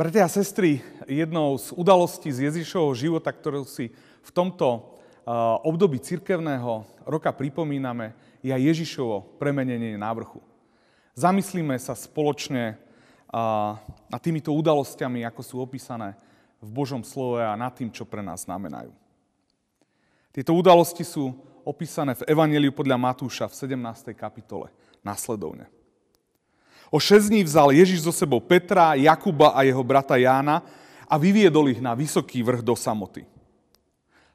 Bratia a sestry, jednou z udalostí z Ježišovho života, ktorú si v tomto období cirkevného roka pripomíname, je aj Ježišovo premenenie na vrchu. Zamyslíme sa spoločne nad týmito udalosťami, ako sú opísané v Božom slove a nad tým, čo pre nás znamenajú. Tieto udalosti sú opísané v Evangeliu podľa Matúša v 17. kapitole následovne. O šesť dní vzal Ježiš so sebou Petra, Jakuba a jeho brata Jána a vyviedol ich na vysoký vrch do samoty.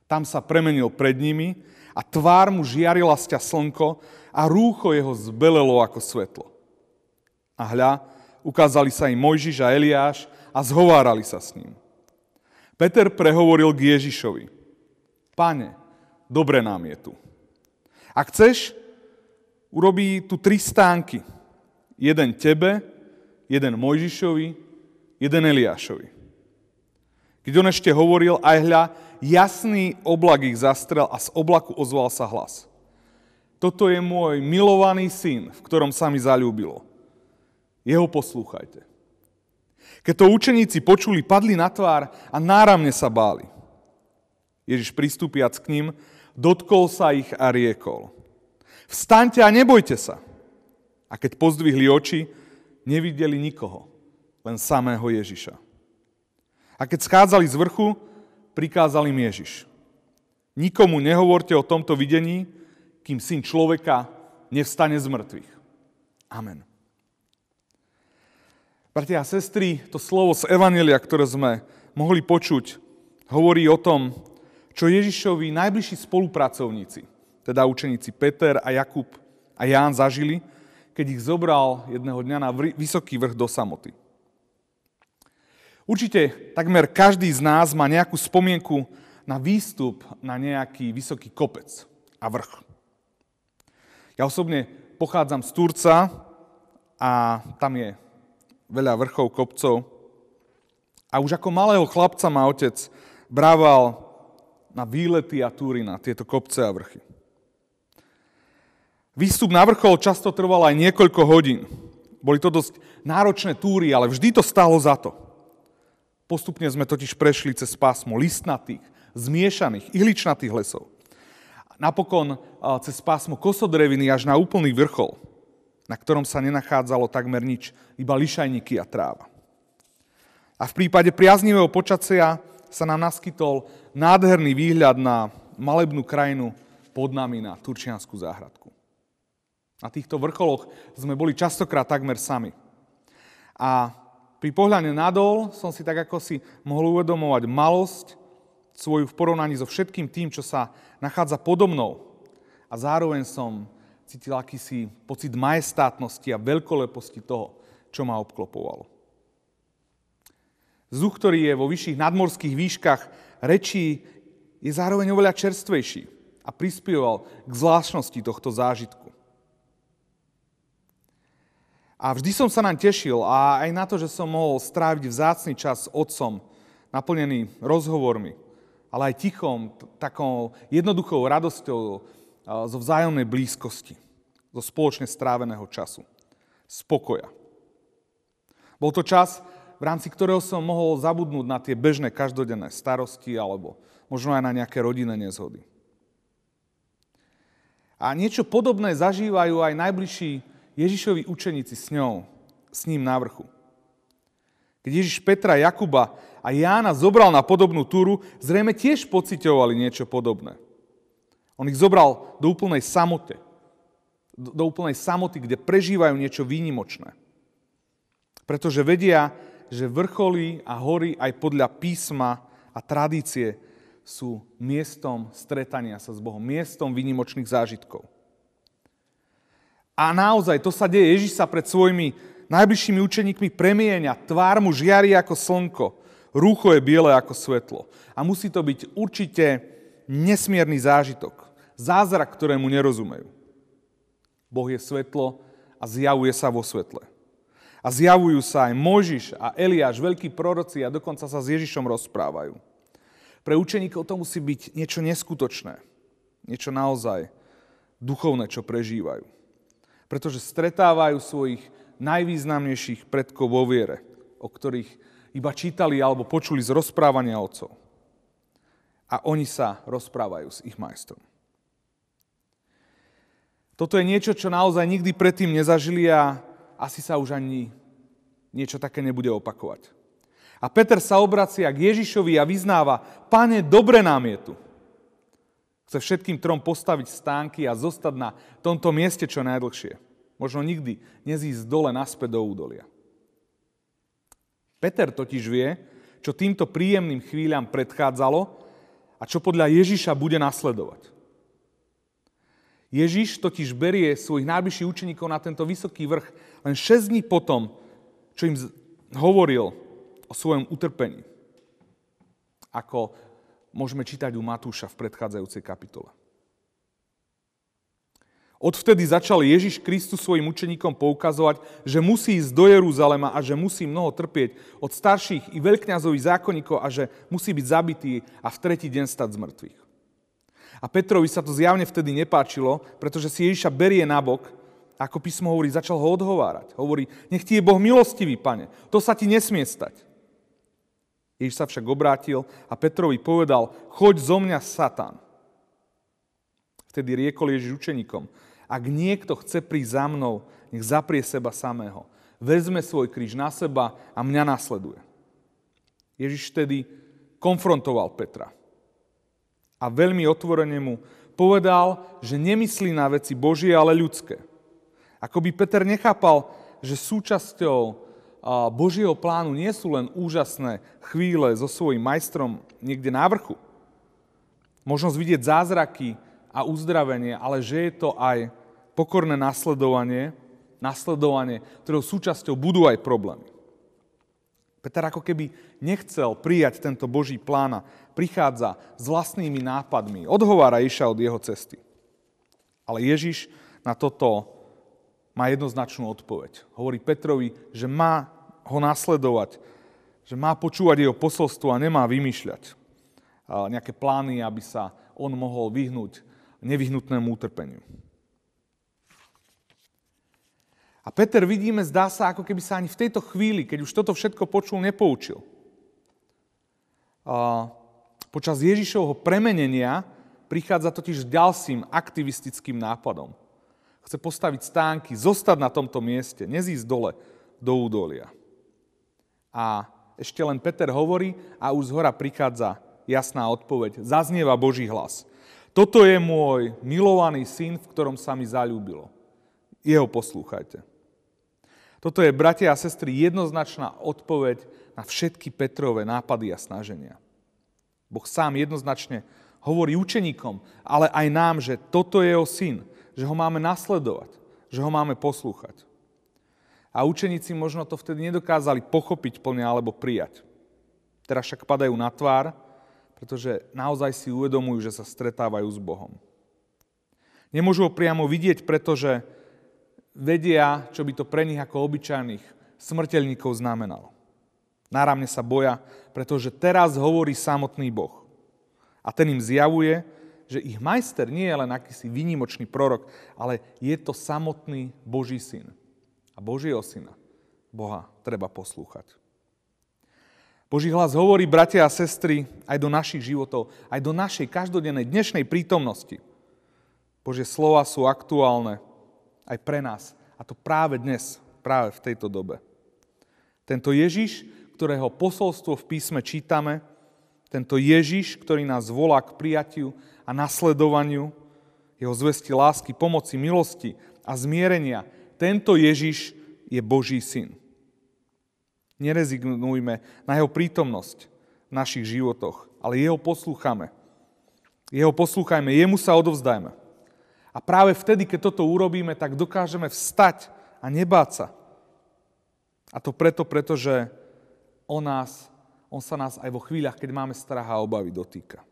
Tam sa premenil pred nimi a tvár mu žiarila sťa slnko a rúcho jeho zbelelo ako svetlo. A hľa, ukázali sa im Mojžiš a Eliáš a zhovárali sa s ním. Peter prehovoril k Ježišovi. Pane, dobre nám je tu. Ak chceš, urobí tu tri stánky. Jeden tebe, jeden Mojžišovi, jeden Eliášovi. Keď on ešte hovoril, aj hľa, jasný oblak ich zastrel a z oblaku ozval sa hlas. Toto je môj milovaný syn, v ktorom sa mi zalúbilo. Jeho poslúchajte. Keď to učeníci počuli, padli na tvár a náramne sa báli. Ježiš pristúpiac k ním, dotkol sa ich a riekol. Vstaňte a nebojte sa. A keď pozdvihli oči, nevideli nikoho, len samého Ježiša. A keď schádzali z vrchu, prikázal im Ježiš. Nikomu nehovorte o tomto videní, kým syn človeka nevstane z mŕtvych. Amen. Bratia a sestry, to slovo z Evanelia, ktoré sme mohli počuť, hovorí o tom, čo Ježišovi najbližší spolupracovníci, teda učeníci Peter a Jakub a Ján zažili, keď ich zobral jedného dňa na vysoký vrch do samoty. Určite takmer každý z nás má nejakú spomienku na výstup na nejaký vysoký kopec a vrch. Ja osobne pochádzam z Turca a tam je veľa vrchov, kopcov. A už ako malého chlapca ma otec brával na výlety a túry na tieto kopce a vrchy. Výstup na vrchol často trval aj niekoľko hodín. Boli to dosť náročné túry, ale vždy to stálo za to. Postupne sme totiž prešli cez pásmo listnatých, zmiešaných, ihličnatých lesov. Napokon cez pásmo kosodreviny až na úplný vrchol, na ktorom sa nenachádzalo takmer nič, iba lišajníky a tráva. A v prípade priaznivého počacia sa nám naskytol nádherný výhľad na malebnú krajinu pod nami na Turčianskú záhradku. Na týchto vrcholoch sme boli častokrát takmer sami. A pri pohľade nadol som si tak ako si mohol uvedomovať malosť svoju v porovnaní so všetkým tým, čo sa nachádza podo mnou. A zároveň som cítil akýsi pocit majestátnosti a veľkoleposti toho, čo ma obklopovalo. Vzduch, ktorý je vo vyšších nadmorských výškach rečí, je zároveň oveľa čerstvejší a prispieval k zvláštnosti tohto zážitku. A vždy som sa nám tešil a aj na to, že som mohol stráviť vzácný čas s otcom, naplnený rozhovormi, ale aj tichom, takou jednoduchou radosťou zo vzájomnej blízkosti, zo spoločne stráveného času, spokoja. Bol to čas, v rámci ktorého som mohol zabudnúť na tie bežné každodenné starosti alebo možno aj na nejaké rodinné nezhody. A niečo podobné zažívajú aj najbližší Ježišovi učeníci s ňou, s ním na vrchu. Keď Ježiš Petra, Jakuba a Jána zobral na podobnú túru, zrejme tiež pocitovali niečo podobné. On ich zobral do úplnej samote. Do úplnej samoty, kde prežívajú niečo výnimočné. Pretože vedia, že vrcholy a hory aj podľa písma a tradície sú miestom stretania sa s Bohom, miestom výnimočných zážitkov. A naozaj, to sa deje. Ježiš sa pred svojimi najbližšími učeníkmi premienia. Tvár mu žiari ako slnko. Rúcho je biele ako svetlo. A musí to byť určite nesmierny zážitok. Zázrak, ktorému nerozumejú. Boh je svetlo a zjavuje sa vo svetle. A zjavujú sa aj Možiš a Eliáš, veľkí proroci a dokonca sa s Ježišom rozprávajú. Pre učeníkov to musí byť niečo neskutočné. Niečo naozaj duchovné, čo prežívajú pretože stretávajú svojich najvýznamnejších predkov vo viere, o ktorých iba čítali alebo počuli z rozprávania otcov. A oni sa rozprávajú s ich majstrom. Toto je niečo, čo naozaj nikdy predtým nezažili a asi sa už ani niečo také nebude opakovať. A Peter sa obracia k Ježišovi a vyznáva, pane, dobre nám je tu. Chce všetkým trom postaviť stánky a zostať na tomto mieste čo najdlhšie. Možno nikdy nezísť dole naspäť do údolia. Peter totiž vie, čo týmto príjemným chvíľam predchádzalo a čo podľa Ježiša bude nasledovať. Ježiš totiž berie svojich najbližších učeníkov na tento vysoký vrch len 6 dní potom, čo im hovoril o svojom utrpení. Ako môžeme čítať u Matúša v predchádzajúcej kapitole. Odvtedy začal Ježiš Kristus svojim učeníkom poukazovať, že musí ísť do Jeruzalema a že musí mnoho trpieť od starších i veľkňazových zákonníkov a že musí byť zabitý a v tretí deň stať z mŕtvych. A Petrovi sa to zjavne vtedy nepáčilo, pretože si Ježiša berie nabok, ako písmo hovorí, začal ho odhovárať. Hovorí, nech ti je Boh milostivý, pane, to sa ti nesmie stať. Ježiš sa však obrátil a Petrovi povedal, choď zo mňa, Satan. Vtedy riekol Ježiš učeníkom, ak niekto chce prísť za mnou, nech zaprie seba samého. Vezme svoj kríž na seba a mňa nasleduje. Ježiš vtedy konfrontoval Petra a veľmi otvorene mu povedal, že nemyslí na veci Božie, ale ľudské. Ako by Peter nechápal, že súčasťou Božieho plánu nie sú len úžasné chvíle so svojím majstrom niekde na vrchu. Možnosť vidieť zázraky a uzdravenie, ale že je to aj pokorné nasledovanie, nasledovanie, ktorého súčasťou budú aj problémy. Peter ako keby nechcel prijať tento Boží plán a prichádza s vlastnými nápadmi. Odhovára Iša od jeho cesty. Ale Ježiš na toto má jednoznačnú odpoveď. Hovorí Petrovi, že má ho nasledovať, že má počúvať jeho posolstvo a nemá vymýšľať nejaké plány, aby sa on mohol vyhnúť nevyhnutnému utrpeniu. A Peter, vidíme, zdá sa, ako keby sa ani v tejto chvíli, keď už toto všetko počul, nepoučil. Počas Ježišovho premenenia prichádza totiž s ďalším aktivistickým nápadom. Chce postaviť stánky, zostať na tomto mieste, nezísť dole do údolia. A ešte len Peter hovorí a už z hora prichádza jasná odpoveď. Zaznieva Boží hlas. Toto je môj milovaný syn, v ktorom sa mi zalúbilo. Jeho poslúchajte. Toto je, bratia a sestry, jednoznačná odpoveď na všetky Petrové nápady a snaženia. Boh sám jednoznačne hovorí učeníkom, ale aj nám, že toto je jeho syn, že ho máme nasledovať, že ho máme poslúchať. A učeníci možno to vtedy nedokázali pochopiť plne alebo prijať. Teraz však padajú na tvár, pretože naozaj si uvedomujú, že sa stretávajú s Bohom. Nemôžu ho priamo vidieť, pretože vedia, čo by to pre nich ako obyčajných smrteľníkov znamenalo. Náramne sa boja, pretože teraz hovorí samotný Boh. A ten im zjavuje, že ich majster nie je len akýsi výnimočný prorok, ale je to samotný Boží syn. A Božieho syna, Boha, treba poslúchať. Boží hlas hovorí, bratia a sestry, aj do našich životov, aj do našej každodennej dnešnej prítomnosti. Božie slova sú aktuálne aj pre nás. A to práve dnes, práve v tejto dobe. Tento Ježiš, ktorého posolstvo v písme čítame, tento Ježiš, ktorý nás volá k prijatiu a nasledovaniu, jeho zvesti lásky, pomoci, milosti a zmierenia, tento Ježiš je Boží syn. Nerezignujme na jeho prítomnosť v našich životoch, ale jeho poslúchame. Jeho poslúchajme, jemu sa odovzdajme. A práve vtedy, keď toto urobíme, tak dokážeme vstať a nebáť sa. A to preto, pretože on, nás, on sa nás aj vo chvíľach, keď máme strach a obavy, dotýka.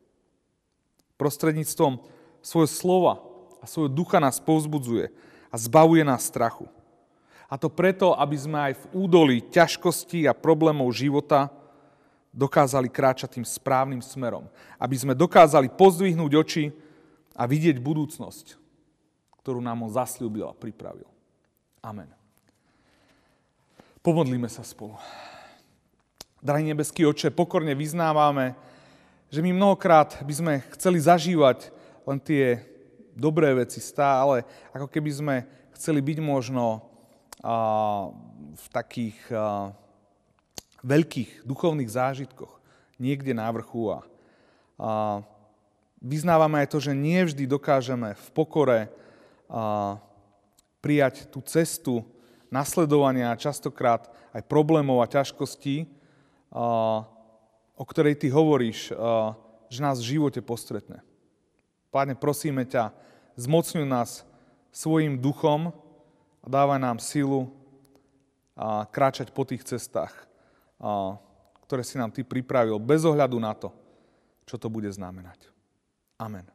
Prostredníctvom svojho slova a svojho ducha nás povzbudzuje a zbavuje nás strachu. A to preto, aby sme aj v údolí ťažkostí a problémov života dokázali kráčať tým správnym smerom. Aby sme dokázali pozdvihnúť oči a vidieť budúcnosť, ktorú nám on zasľúbil a pripravil. Amen. Pomodlíme sa spolu. Drahý nebeský oče, pokorne vyznávame, že my mnohokrát by sme chceli zažívať len tie dobré veci stále, ako keby sme chceli byť možno v takých veľkých duchovných zážitkoch, niekde na vrchu. A, vyznávame aj to, že nie vždy dokážeme v pokore prijať tú cestu nasledovania častokrát aj problémov a ťažkostí, o ktorej ty hovoríš, že nás v živote postretne. Páne, prosíme ťa, zmocňuj nás svojim duchom a dávaj nám silu a kráčať po tých cestách, ktoré si nám ty pripravil, bez ohľadu na to, čo to bude znamenať. Amen.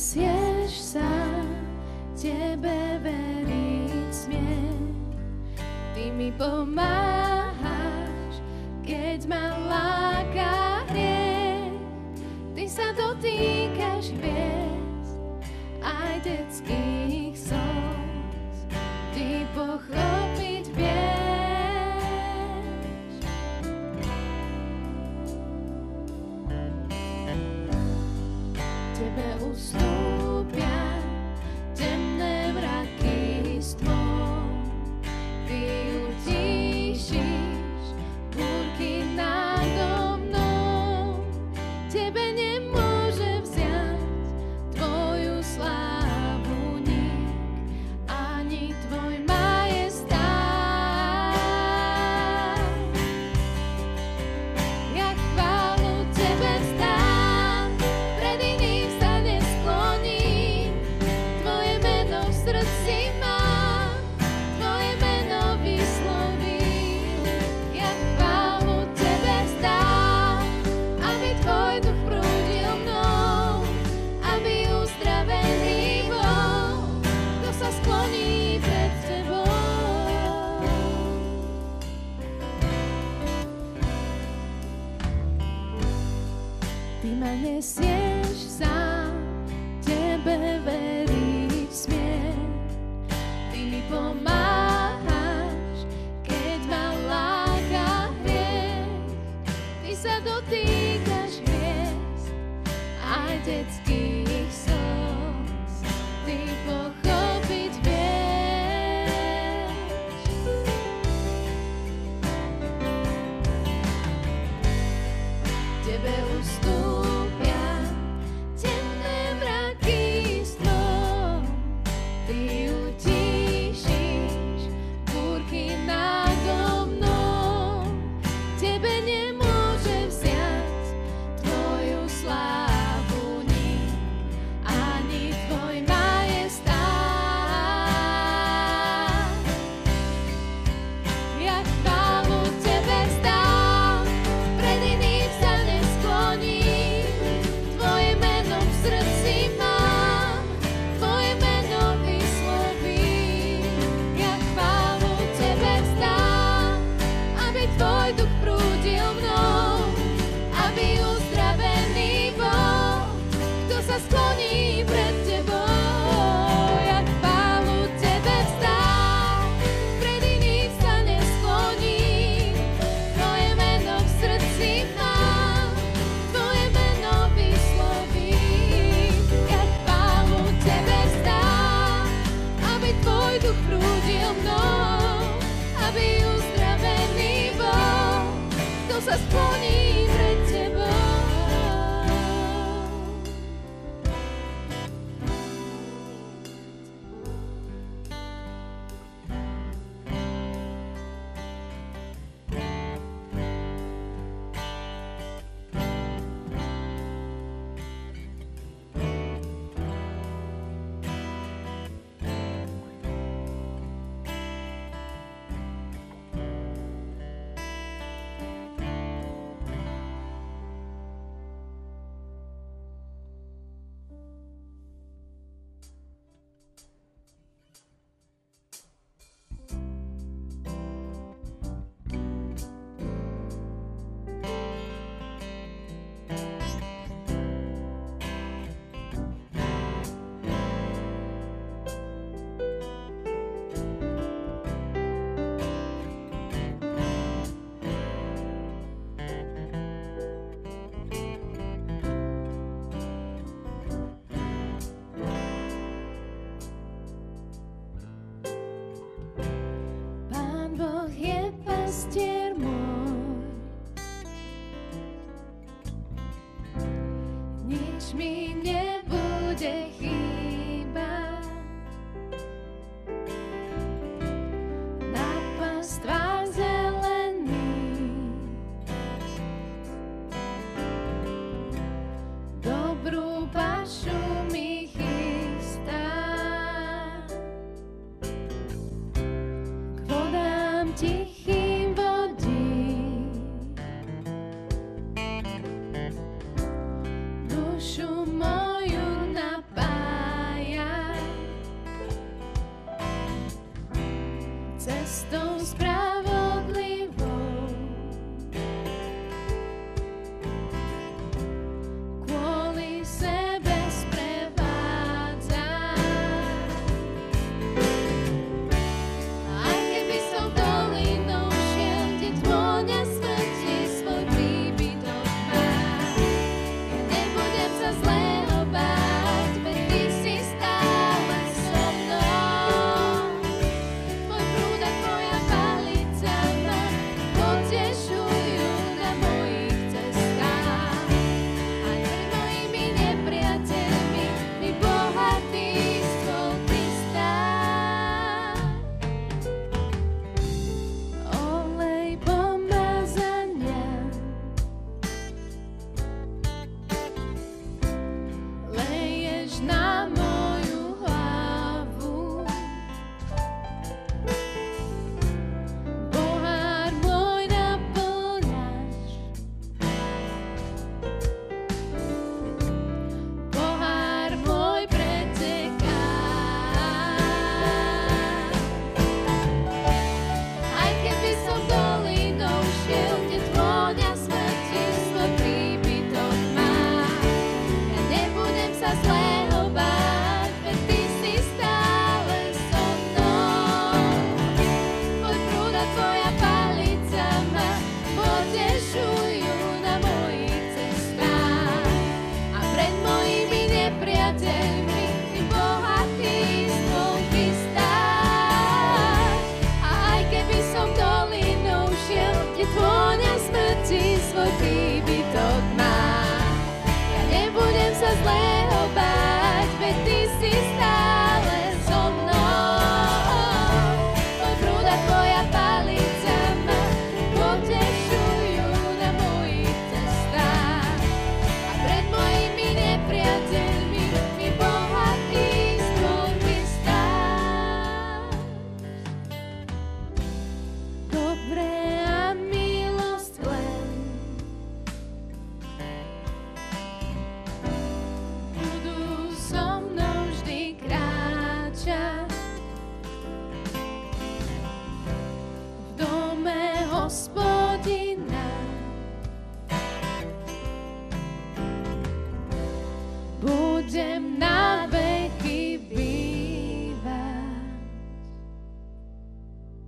Nesieš sa, tebe veriť smiem. Ty mi pomáhaš, keď ma láka hriech. Ty sa dotýkaš hviezd, aj detských slz. Ty pochopiť kde chýba. Na